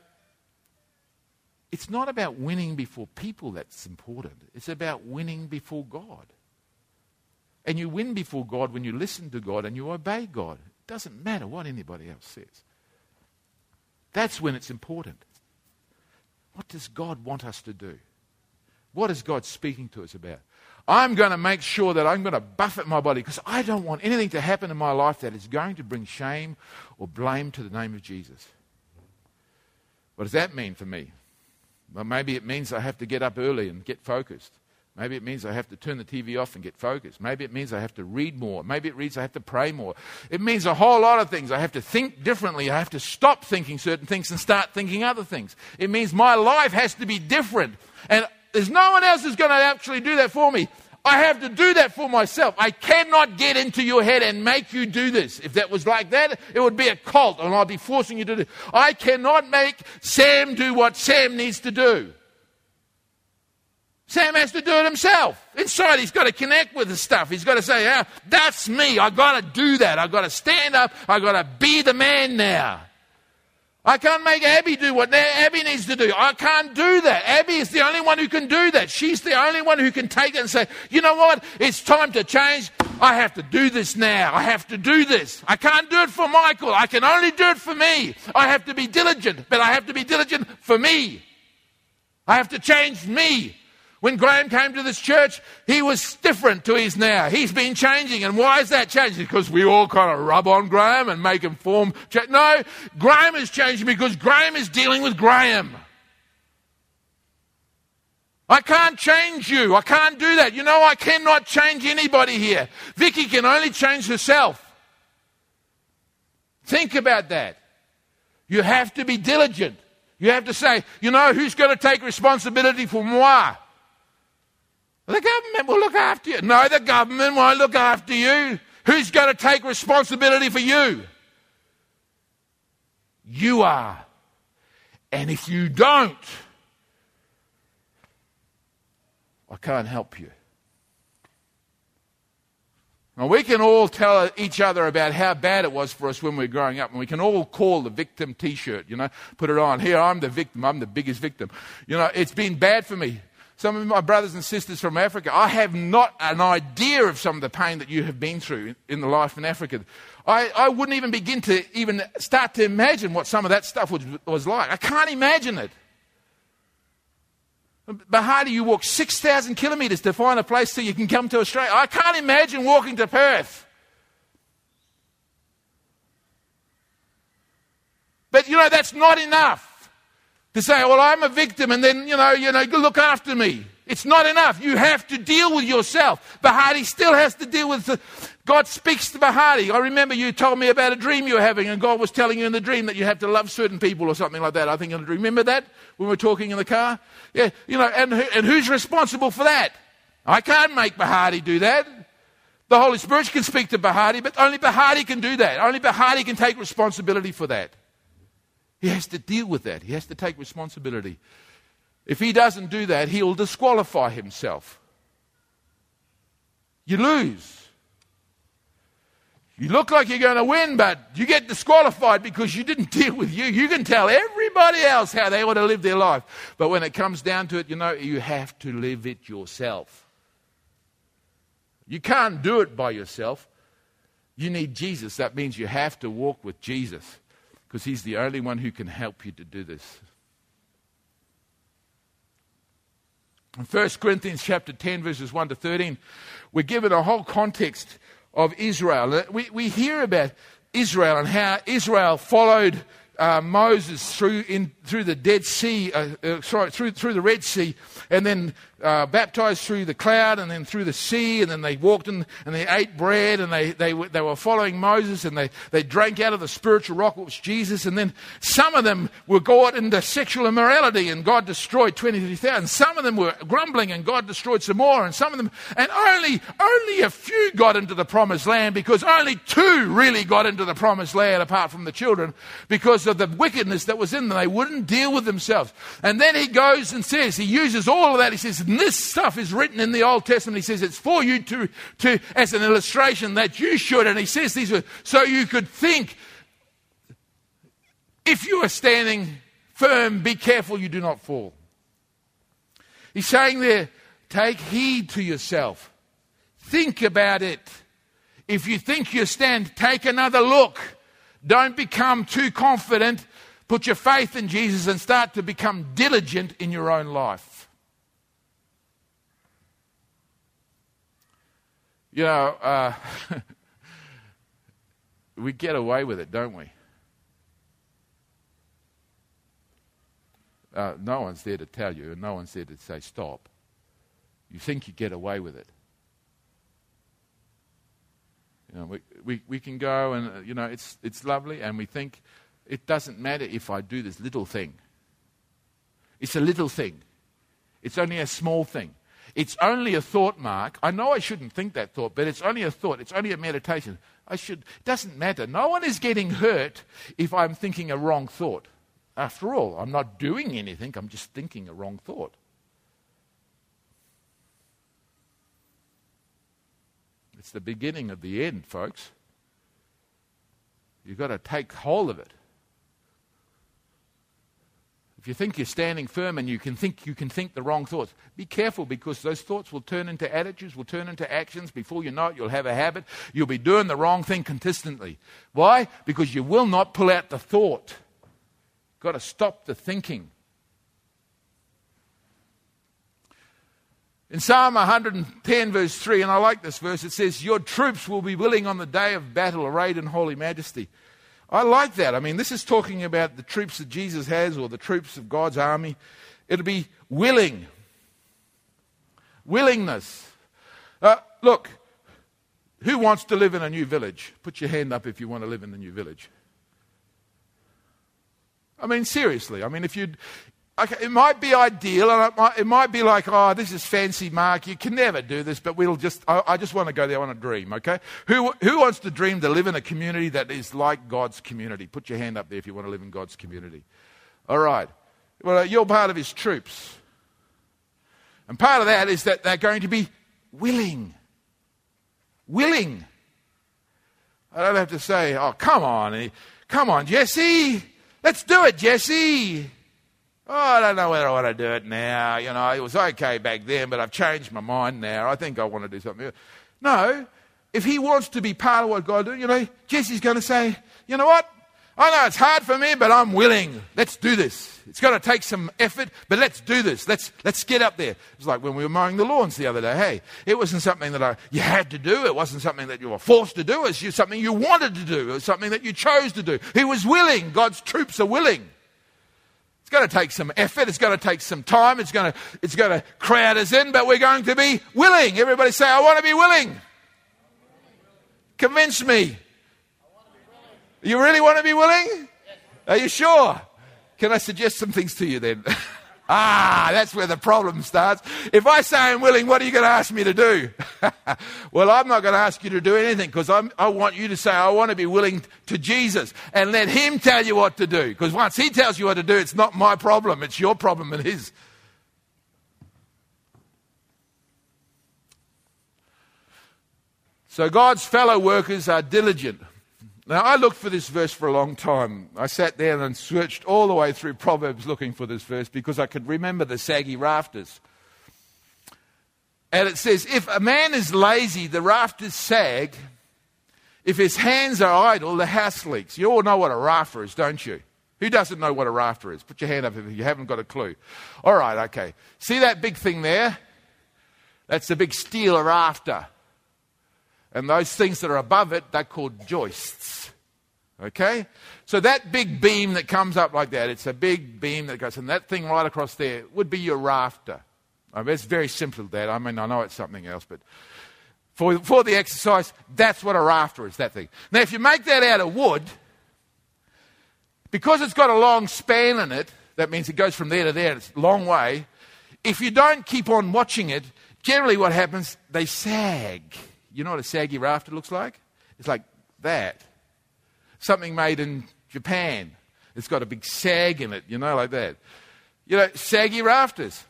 it's not about winning before people that's important. It's about winning before God. And you win before God when you listen to God and you obey God. It doesn't matter what anybody else says. That's when it's important. What does God want us to do? What is God speaking to us about? I'm going to make sure that I'm going to buffet my body because I don't want anything to happen in my life that is going to bring shame or blame to the name of Jesus. What does that mean for me? Well, maybe it means I have to get up early and get focused. Maybe it means I have to turn the TV off and get focused. Maybe it means I have to read more. Maybe it means I have to pray more. It means a whole lot of things. I have to think differently. I have to stop thinking certain things and start thinking other things. It means my life has to be different. And there's no one else who's going to actually do that for me. I have to do that for myself. I cannot get into your head and make you do this. If that was like that, it would be a cult and I'd be forcing you to do. I cannot make Sam do what Sam needs to do. Sam has to do it himself. Inside, he's got to connect with the stuff. He's got to say, yeah, that's me. I've got to do that. I've got to stand up. I've got to be the man now. I can't make Abby do what Abby needs to do. I can't do that. Abby is the only one who can do that. She's the only one who can take it and say, you know what? It's time to change. I have to do this now. I have to do this. I can't do it for Michael. I can only do it for me. I have to be diligent, but I have to be diligent for me. I have to change me. When Graham came to this church, he was different to his now. He's been changing. And why is that changing? Because we all kind of rub on Graham and make him form. No, Graham is changing because Graham is dealing with Graham. I can't change you. I can't do that. You know, I cannot change anybody here. Vicky can only change herself. Think about that. You have to be diligent. You have to say, you know, who's going to take responsibility for moi? The government will look after you. No, the government won't look after you. Who's going to take responsibility for you? You are. And if you don't, I can't help you. Now, we can all tell each other about how bad it was for us when we were growing up, and we can all call the victim t shirt, you know, put it on. Here, I'm the victim, I'm the biggest victim. You know, it's been bad for me. Some of my brothers and sisters from Africa, I have not an idea of some of the pain that you have been through in the life in Africa. I, I wouldn't even begin to even start to imagine what some of that stuff was, was like. I can't imagine it. Bahati, you walk 6,000 kilometres to find a place so you can come to Australia. I can't imagine walking to Perth. But you know, that's not enough. To say, well, I'm a victim and then, you know, you know, look after me. It's not enough. You have to deal with yourself. Bahati still has to deal with the, God speaks to Bahati. I remember you told me about a dream you were having, and God was telling you in the dream that you have to love certain people or something like that. I think dream. Remember that when we were talking in the car? Yeah, you know, and, and who's responsible for that? I can't make Bahati do that. The Holy Spirit can speak to Bahati, but only Bahati can do that. Only Bahati can take responsibility for that. He has to deal with that. He has to take responsibility. If he doesn't do that, he'll disqualify himself. You lose. You look like you're going to win, but you get disqualified because you didn't deal with you. You can tell everybody else how they ought to live their life. But when it comes down to it, you know, you have to live it yourself. You can't do it by yourself. you need Jesus. That means you have to walk with Jesus because He's the only one who can help you to do this. In 1 Corinthians chapter 10, verses 1 to 13, we're given a whole context of Israel. We, we hear about Israel and how Israel followed uh, Moses through, in, through the Dead Sea, uh, uh, sorry, through, through the Red Sea, and then uh, baptized through the cloud and then through the sea, and then they walked in and they ate bread and they, they, they were following Moses and they, they drank out of the spiritual rock, which was Jesus. And then some of them were caught into sexual immorality and God destroyed 23,000. Some of them were grumbling and God destroyed some more. And some of them, and only, only a few got into the promised land because only two really got into the promised land apart from the children because of the wickedness that was in them. They wouldn't deal with themselves. And then he goes and says, he uses all of that. He says, this stuff is written in the Old Testament. He says it's for you to, to as an illustration that you should. And he says these are so you could think if you are standing firm, be careful you do not fall. He's saying there, take heed to yourself. Think about it. If you think you stand, take another look. Don't become too confident. Put your faith in Jesus and start to become diligent in your own life. You know, uh, we get away with it, don't we? Uh, no one's there to tell you, and no one's there to say stop. You think you get away with it. You know, we, we, we can go and, uh, you know, it's, it's lovely, and we think it doesn't matter if I do this little thing. It's a little thing, it's only a small thing. It's only a thought, Mark. I know I shouldn't think that thought, but it's only a thought. It's only a meditation. I should. It doesn't matter. No one is getting hurt if I'm thinking a wrong thought. After all, I'm not doing anything, I'm just thinking a wrong thought. It's the beginning of the end, folks. You've got to take hold of it. If you think you're standing firm and you can think you can think the wrong thoughts, be careful because those thoughts will turn into attitudes, will turn into actions. Before you know it, you'll have a habit. You'll be doing the wrong thing consistently. Why? Because you will not pull out the thought. You've got to stop the thinking. In Psalm 110, verse 3, and I like this verse, it says, Your troops will be willing on the day of battle, arrayed in holy majesty. I like that. I mean, this is talking about the troops that Jesus has or the troops of God's army. It'll be willing. Willingness. Uh, look, who wants to live in a new village? Put your hand up if you want to live in the new village. I mean, seriously. I mean, if you Okay, it might be ideal, and it might, it might, be like, oh, this is fancy, Mark. You can never do this, but we'll just, I, I, just want to go there on a dream, okay? Who, who wants to dream to live in a community that is like God's community? Put your hand up there if you want to live in God's community. All right. Well, you're part of his troops. And part of that is that they're going to be willing. Willing. I don't have to say, oh, come on. Eh, come on, Jesse. Let's do it, Jesse. Oh, I don't know whether I want to do it now. You know, it was okay back then, but I've changed my mind now. I think I want to do something. No, if he wants to be part of what God does, you know, Jesse's going to say, you know what? I know it's hard for me, but I'm willing. Let's do this. It's going to take some effort, but let's do this. Let's, let's get up there. It's like when we were mowing the lawns the other day. Hey, it wasn't something that I, you had to do. It wasn't something that you were forced to do. It was something you wanted to do. It was something that you chose to do. He was willing. God's troops are willing. It's going to take some effort. It's going to take some time. It's going to, it's going to crowd us in, but we're going to be willing. Everybody say, I want to be willing. Convince me. You really want to be willing? Are you sure? Can I suggest some things to you then? Ah, that's where the problem starts. If I say I'm willing, what are you going to ask me to do? well, I'm not going to ask you to do anything because I want you to say, I want to be willing to Jesus and let Him tell you what to do. Because once He tells you what to do, it's not my problem, it's your problem and His. So God's fellow workers are diligent. Now, I looked for this verse for a long time. I sat down and searched all the way through Proverbs looking for this verse because I could remember the saggy rafters. And it says, If a man is lazy, the rafters sag. If his hands are idle, the house leaks. You all know what a rafter is, don't you? Who doesn't know what a rafter is? Put your hand up if you haven't got a clue. All right, okay. See that big thing there? That's the big steel rafter. And those things that are above it, they're called joists. Okay? So that big beam that comes up like that, it's a big beam that goes, and that thing right across there would be your rafter. I mean, it's very simple, that. I mean, I know it's something else, but for, for the exercise, that's what a rafter is, that thing. Now, if you make that out of wood, because it's got a long span in it, that means it goes from there to there, it's a long way. If you don't keep on watching it, generally what happens, they sag. You know what a saggy rafter looks like? It's like that. Something made in Japan. It's got a big sag in it, you know, like that. You know, saggy rafters.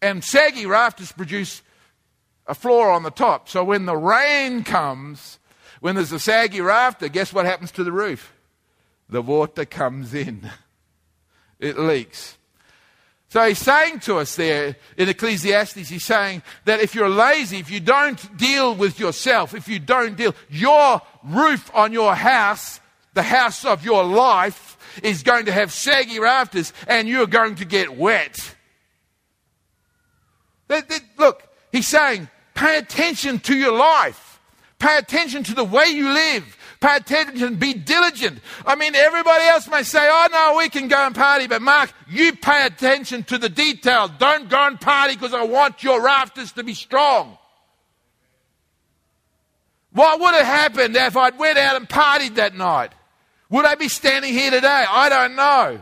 And saggy rafters produce a floor on the top. So when the rain comes, when there's a saggy rafter, guess what happens to the roof? The water comes in, it leaks. So he's saying to us there in Ecclesiastes, he's saying that if you're lazy, if you don't deal with yourself, if you don't deal, your roof on your house, the house of your life, is going to have shaggy rafters and you're going to get wet. Look, he's saying, pay attention to your life. Pay attention to the way you live. Pay attention, be diligent. I mean, everybody else may say, oh no, we can go and party, but Mark, you pay attention to the detail. Don't go and party because I want your rafters to be strong. What would have happened if I'd went out and partied that night? Would I be standing here today? I don't know.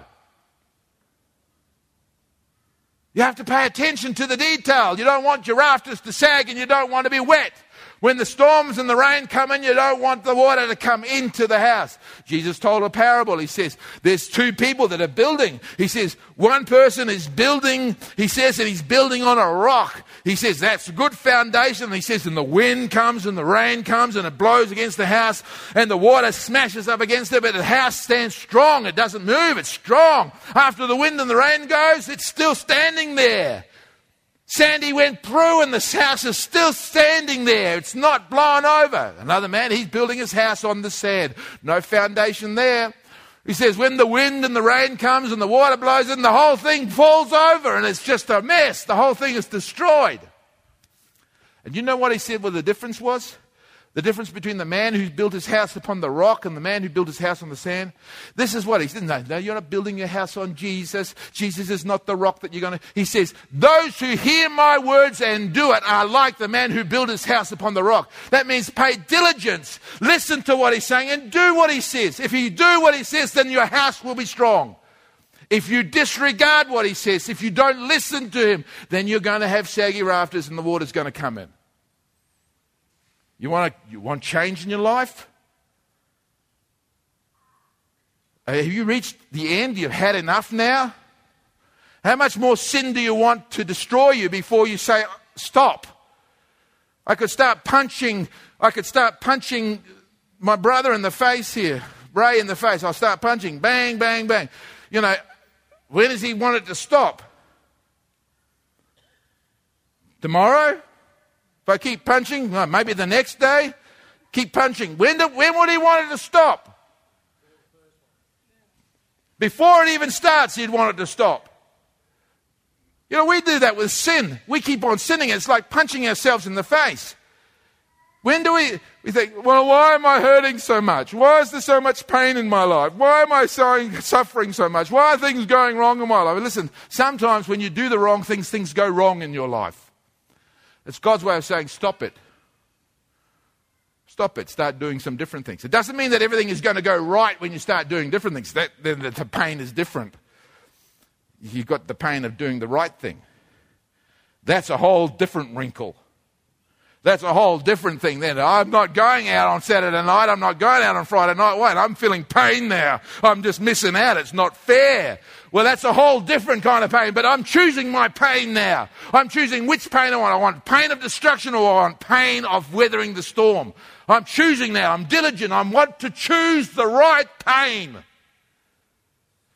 You have to pay attention to the detail. You don't want your rafters to sag and you don't want to be wet. When the storms and the rain come in, you don't want the water to come into the house. Jesus told a parable. He says, there's two people that are building. He says, one person is building, he says that he's building on a rock. He says, that's a good foundation. He says, and the wind comes and the rain comes and it blows against the house and the water smashes up against it, but the house stands strong. It doesn't move. It's strong. After the wind and the rain goes, it's still standing there. Sandy went through and the house is still standing there. It's not blown over. Another man, he's building his house on the sand. No foundation there. He says, when the wind and the rain comes and the water blows in, the whole thing falls over and it's just a mess. The whole thing is destroyed. And you know what he said what the difference was? The difference between the man who built his house upon the rock and the man who built his house on the sand. This is what he said. No, no, you're not building your house on Jesus. Jesus is not the rock that you're going to. He says, Those who hear my words and do it are like the man who built his house upon the rock. That means pay diligence. Listen to what he's saying and do what he says. If you do what he says, then your house will be strong. If you disregard what he says, if you don't listen to him, then you're going to have shaggy rafters and the water's going to come in. You want, you want change in your life? Uh, have you reached the end? You've had enough now? How much more sin do you want to destroy you before you say, stop? I could start punching, I could start punching my brother in the face here, Ray in the face. I'll start punching, bang, bang, bang. You know, when does he want it to stop? Tomorrow? If I keep punching, maybe the next day, keep punching. When, do, when would he want it to stop? Before it even starts, he'd want it to stop. You know, we do that with sin. We keep on sinning. It's like punching ourselves in the face. When do we, we think, well, why am I hurting so much? Why is there so much pain in my life? Why am I so, suffering so much? Why are things going wrong in my life? Listen, sometimes when you do the wrong things, things go wrong in your life. It's God's way of saying, stop it. Stop it. Start doing some different things. It doesn't mean that everything is going to go right when you start doing different things. That, then the pain is different. You've got the pain of doing the right thing. That's a whole different wrinkle. That's a whole different thing then. I'm not going out on Saturday night. I'm not going out on Friday night. Wait, I'm feeling pain now. I'm just missing out. It's not fair. Well, that's a whole different kind of pain, but I'm choosing my pain now. I'm choosing which pain I want. I want pain of destruction or I want pain of weathering the storm. I'm choosing now. I'm diligent. I want to choose the right pain.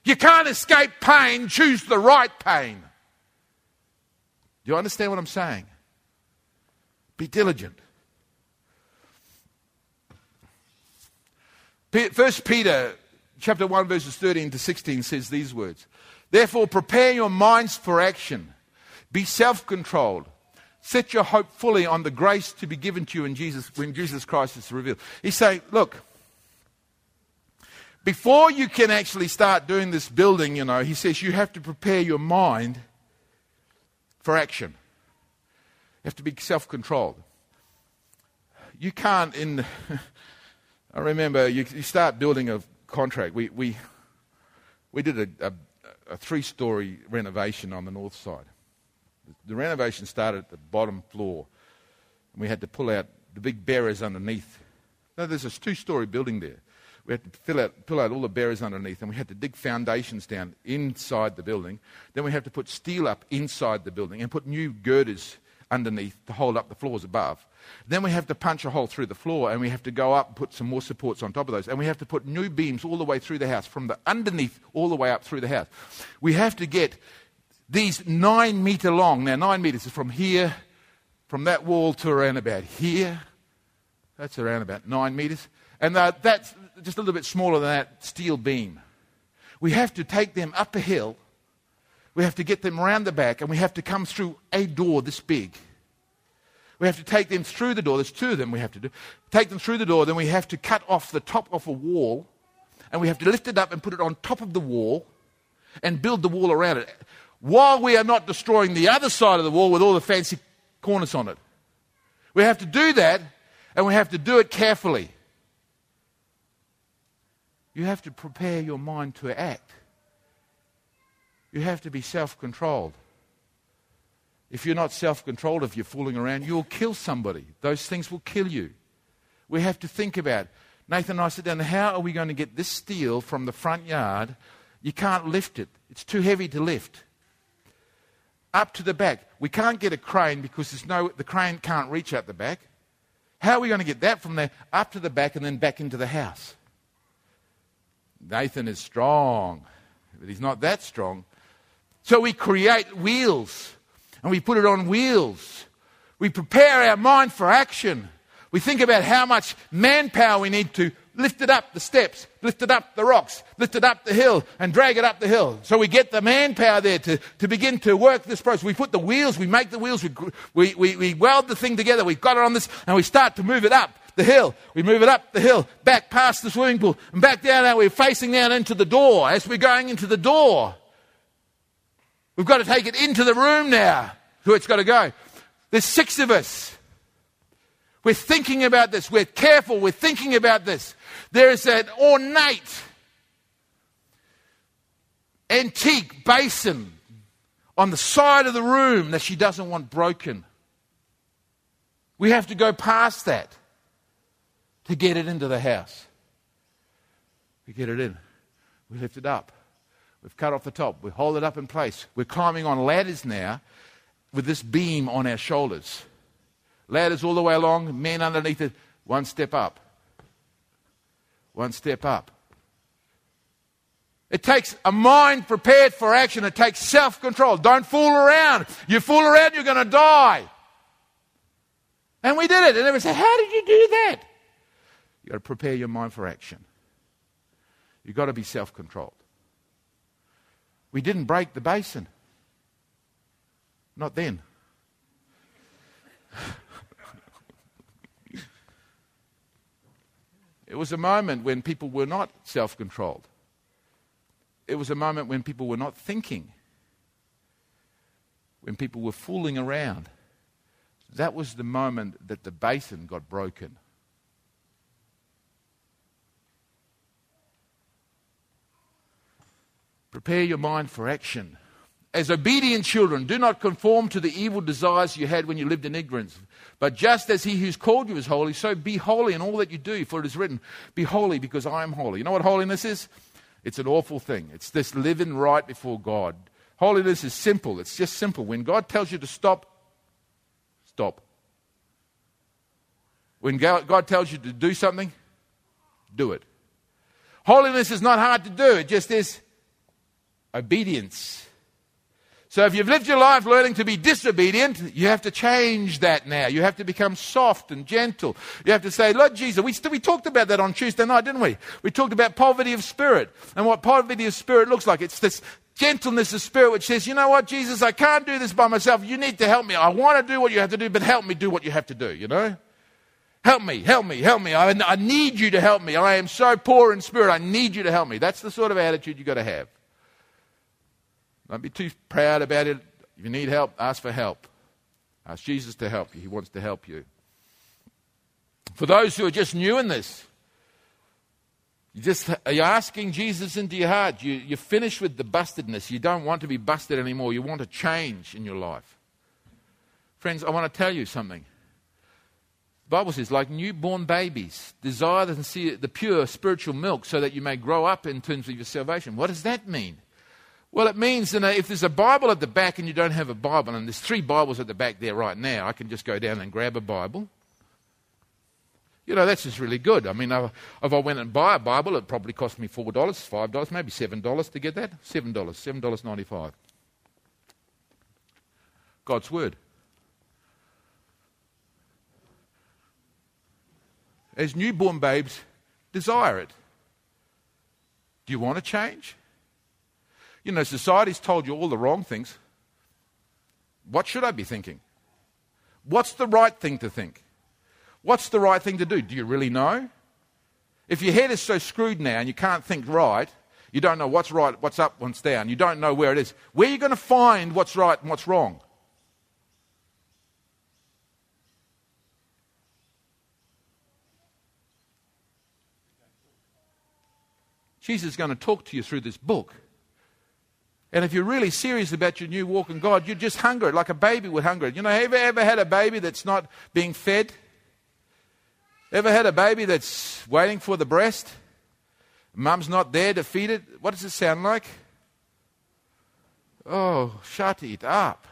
You can't escape pain. Choose the right pain. Do you understand what I'm saying? Be diligent. First Peter chapter 1 verses 13 to 16 says these words. Therefore prepare your minds for action. Be self-controlled. Set your hope fully on the grace to be given to you in Jesus when Jesus Christ is revealed. He's saying, look, before you can actually start doing this building, you know, he says you have to prepare your mind for action. You have to be self controlled. You can't, in. I remember you, you, start building a contract. We, we, we did a, a, a three story renovation on the north side. The renovation started at the bottom floor, and we had to pull out the big bearers underneath. Now, there's a two story building there we had to fill out, pull out all the bearers underneath, and we had to dig foundations down inside the building. Then we had to put steel up inside the building and put new girders underneath to hold up the floors above. Then we have to punch a hole through the floor, and we have to go up and put some more supports on top of those. And we have to put new beams all the way through the house, from the underneath all the way up through the house. We have to get these nine meter long. Now, nine meters is from here, from that wall to around about here. That's around about nine meters. And uh, that's just a little bit smaller than that steel beam. We have to take them up a hill. We have to get them around the back, and we have to come through a door this big. We have to take them through the door. There's two of them we have to do. Take them through the door, then we have to cut off the top of a wall, and we have to lift it up and put it on top of the wall and build the wall around it. While we are not destroying the other side of the wall with all the fancy corners on it. We have to do that, and we have to do it carefully. You have to prepare your mind to act. You have to be self controlled. If you're not self controlled, if you're fooling around, you'll kill somebody. Those things will kill you. We have to think about Nathan and I sit down, how are we going to get this steel from the front yard? You can't lift it, it's too heavy to lift. Up to the back. We can't get a crane because there's no, the crane can't reach out the back. How are we going to get that from there up to the back and then back into the house? Nathan is strong, but he's not that strong. So we create wheels and we put it on wheels. We prepare our mind for action. We think about how much manpower we need to lift it up the steps, lift it up the rocks, lift it up the hill, and drag it up the hill. So we get the manpower there to, to begin to work this process. We put the wheels, we make the wheels, we, we, we, we weld the thing together, we've got it on this, and we start to move it up the hill. We move it up the hill, back past the swimming pool, and back down, and we're facing down into the door. As we're going into the door, we've got to take it into the room now, where it's got to go. There's six of us. We're thinking about this. We're careful. We're thinking about this. There is an ornate, antique basin on the side of the room that she doesn't want broken. We have to go past that to get it into the house. We get it in. We lift it up. We've cut off the top. We hold it up in place. We're climbing on ladders now with this beam on our shoulders. Ladders all the way along, men underneath it, one step up. One step up. It takes a mind prepared for action. It takes self control. Don't fool around. You fool around, you're going to die. And we did it. And everyone said, How did you do that? You've got to prepare your mind for action. You've got to be self controlled. We didn't break the basin. Not then. it was a moment when people were not self controlled. It was a moment when people were not thinking, when people were fooling around. That was the moment that the basin got broken. Prepare your mind for action. As obedient children, do not conform to the evil desires you had when you lived in ignorance. But just as he who's called you is holy, so be holy in all that you do, for it is written, Be holy because I am holy. You know what holiness is? It's an awful thing. It's this living right before God. Holiness is simple. It's just simple. When God tells you to stop, stop. When God tells you to do something, do it. Holiness is not hard to do, it just is obedience. So if you've lived your life learning to be disobedient, you have to change that now. You have to become soft and gentle. You have to say, Lord Jesus, we, we talked about that on Tuesday night, didn't we? We talked about poverty of spirit and what poverty of spirit looks like. It's this gentleness of spirit which says, you know what, Jesus, I can't do this by myself. You need to help me. I want to do what you have to do, but help me do what you have to do, you know? Help me, help me, help me. I, I need you to help me. I am so poor in spirit. I need you to help me. That's the sort of attitude you've got to have. Don't be too proud about it. If you need help, ask for help. Ask Jesus to help you. He wants to help you. For those who are just new in this, you just are you asking Jesus into your heart. You, you're finished with the bustedness. You don't want to be busted anymore. You want a change in your life. Friends, I want to tell you something. The Bible says, like newborn babies, desire the pure spiritual milk so that you may grow up in terms of your salvation. What does that mean? Well, it means you know, if there's a Bible at the back and you don't have a Bible, and there's three Bibles at the back there right now, I can just go down and grab a Bible. You know, that's just really good. I mean, if I went and buy a Bible, it probably cost me $4, $5, maybe $7 to get that. $7, $7.95. God's Word. As newborn babes, desire it. Do you want to change? You know, society's told you all the wrong things. What should I be thinking? What's the right thing to think? What's the right thing to do? Do you really know? If your head is so screwed now and you can't think right, you don't know what's right, what's up, what's down, you don't know where it is, where are you going to find what's right and what's wrong? Jesus is going to talk to you through this book. And if you're really serious about your new walk in God, you just hunger it like a baby would hunger it. You know, have you ever had a baby that's not being fed? Ever had a baby that's waiting for the breast? Mum's not there to feed it? What does it sound like? Oh, shut it up.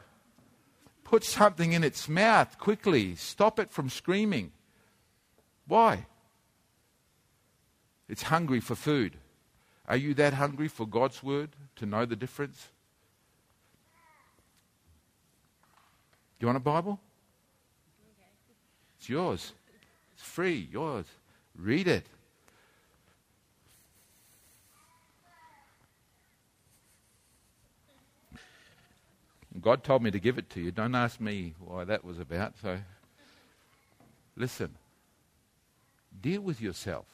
Put something in its mouth quickly. Stop it from screaming. Why? It's hungry for food. Are you that hungry for God's word to know the difference? Do you want a Bible? It's yours. It's free, yours. Read it. God told me to give it to you. Don't ask me why that was about. So, listen. Deal with yourself.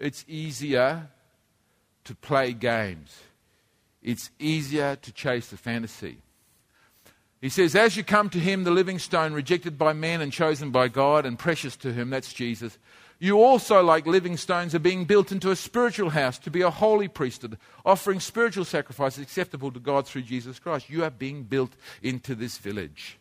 It's easier to play games, it's easier to chase the fantasy. He says, As you come to him, the living stone, rejected by men and chosen by God and precious to him, that's Jesus, you also, like living stones, are being built into a spiritual house to be a holy priesthood, offering spiritual sacrifices acceptable to God through Jesus Christ. You are being built into this village.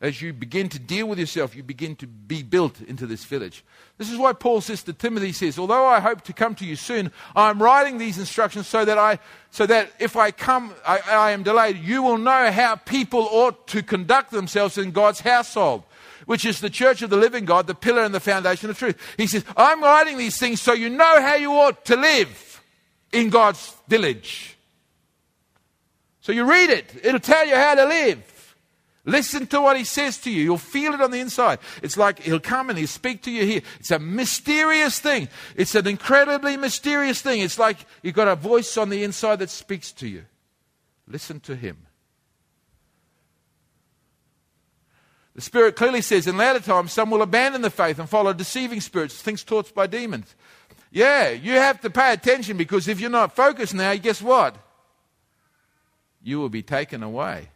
As you begin to deal with yourself, you begin to be built into this village. This is why Paul says to Timothy says, Although I hope to come to you soon, I'm writing these instructions so that I so that if I come I, I am delayed, you will know how people ought to conduct themselves in God's household, which is the church of the living God, the pillar and the foundation of truth. He says, I'm writing these things so you know how you ought to live in God's village. So you read it, it'll tell you how to live. Listen to what he says to you. You'll feel it on the inside. It's like he'll come and he'll speak to you here. It's a mysterious thing. It's an incredibly mysterious thing. It's like you've got a voice on the inside that speaks to you. Listen to him. The Spirit clearly says in latter times some will abandon the faith and follow deceiving spirits, things taught by demons. Yeah, you have to pay attention because if you're not focused now, guess what? You will be taken away.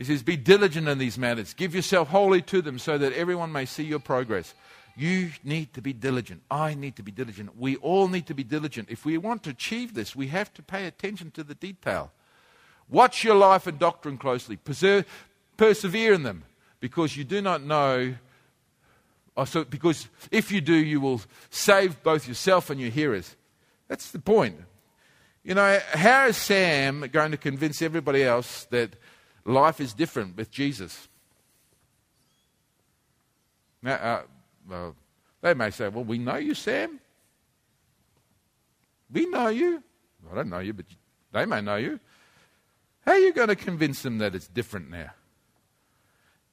He says, Be diligent in these matters. Give yourself wholly to them so that everyone may see your progress. You need to be diligent. I need to be diligent. We all need to be diligent. If we want to achieve this, we have to pay attention to the detail. Watch your life and doctrine closely. Preserve, persevere in them because you do not know. Oh, also, because if you do, you will save both yourself and your hearers. That's the point. You know, how is Sam going to convince everybody else that life is different with Jesus. Now, uh, well, they may say, Well, we know you, Sam. We know you. I don't know you, but they may know you. How are you going to convince them that it's different now?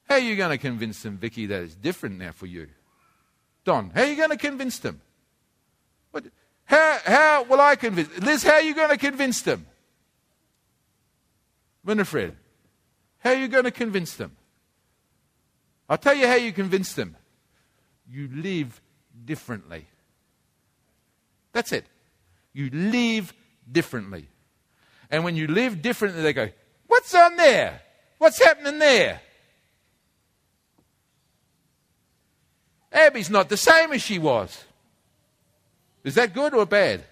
How are you going to convince them, Vicky, that it's different now for you? Don, how are you going to convince them? What, how, how will I convince Liz, how are you going to convince them? Winifred, how are you going to convince them? I'll tell you how you convince them. You live differently. That's it. You live differently. And when you live differently, they go, What's on there? What's happening there? Abby's not the same as she was. Is that good or bad?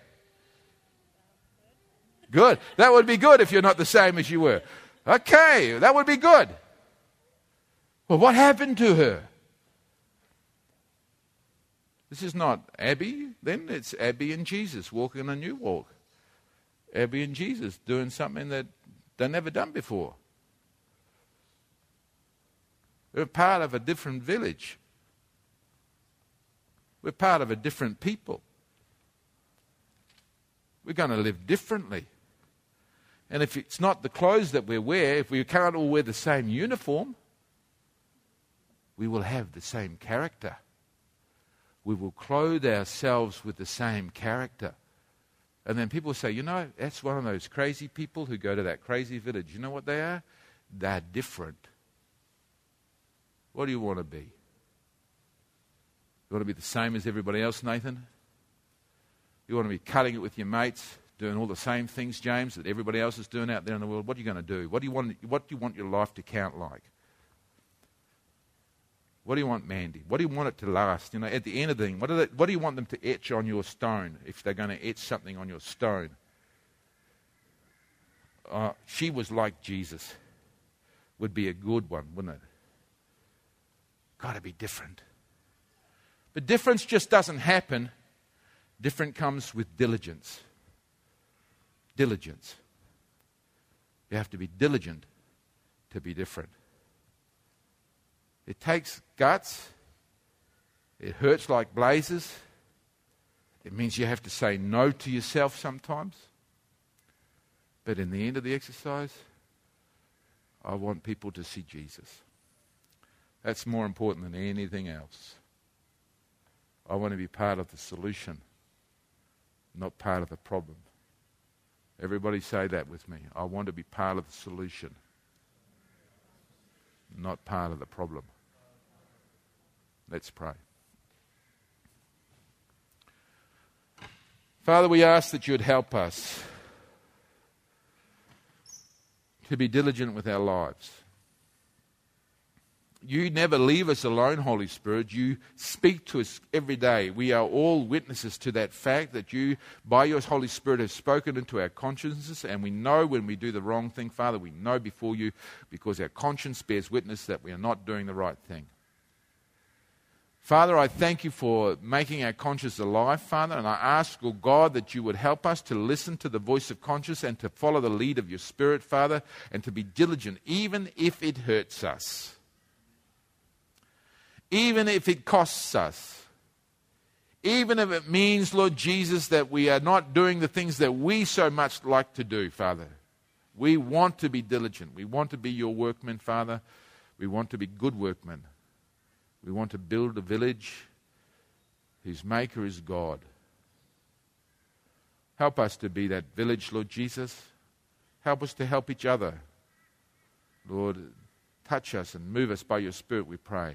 Good. That would be good if you're not the same as you were. Okay, that would be good. Well, what happened to her? This is not Abby, then it's Abby and Jesus walking a new walk. Abby and Jesus doing something that they've never done before. We're part of a different village. We're part of a different people. We're going to live differently. And if it's not the clothes that we wear, if we can't all wear the same uniform, we will have the same character. We will clothe ourselves with the same character. And then people say, you know, that's one of those crazy people who go to that crazy village. You know what they are? They're different. What do you want to be? You want to be the same as everybody else, Nathan? You want to be cutting it with your mates, doing all the same things, James, that everybody else is doing out there in the world? What are you going to do? What do you want, what do you want your life to count like? What do you want, Mandy? What do you want it to last? You know, at the end of the thing, what do, they, what do you want them to etch on your stone if they're going to etch something on your stone? Uh, she was like Jesus. Would be a good one, wouldn't it? Got to be different. But difference just doesn't happen. Different comes with diligence. Diligence. You have to be diligent to be different. It takes guts. It hurts like blazes. It means you have to say no to yourself sometimes. But in the end of the exercise, I want people to see Jesus. That's more important than anything else. I want to be part of the solution, not part of the problem. Everybody say that with me. I want to be part of the solution, not part of the problem. Let's pray. Father, we ask that you would help us to be diligent with our lives. You never leave us alone, Holy Spirit. You speak to us every day. We are all witnesses to that fact that you, by your Holy Spirit, have spoken into our consciences. And we know when we do the wrong thing, Father, we know before you because our conscience bears witness that we are not doing the right thing. Father, I thank you for making our conscience alive, Father, and I ask, oh God, that you would help us to listen to the voice of conscience and to follow the lead of your Spirit, Father, and to be diligent, even if it hurts us, even if it costs us, even if it means, Lord Jesus, that we are not doing the things that we so much like to do, Father. We want to be diligent. We want to be your workmen, Father. We want to be good workmen. We want to build a village whose maker is God. Help us to be that village, Lord Jesus. Help us to help each other. Lord, touch us and move us by your Spirit, we pray.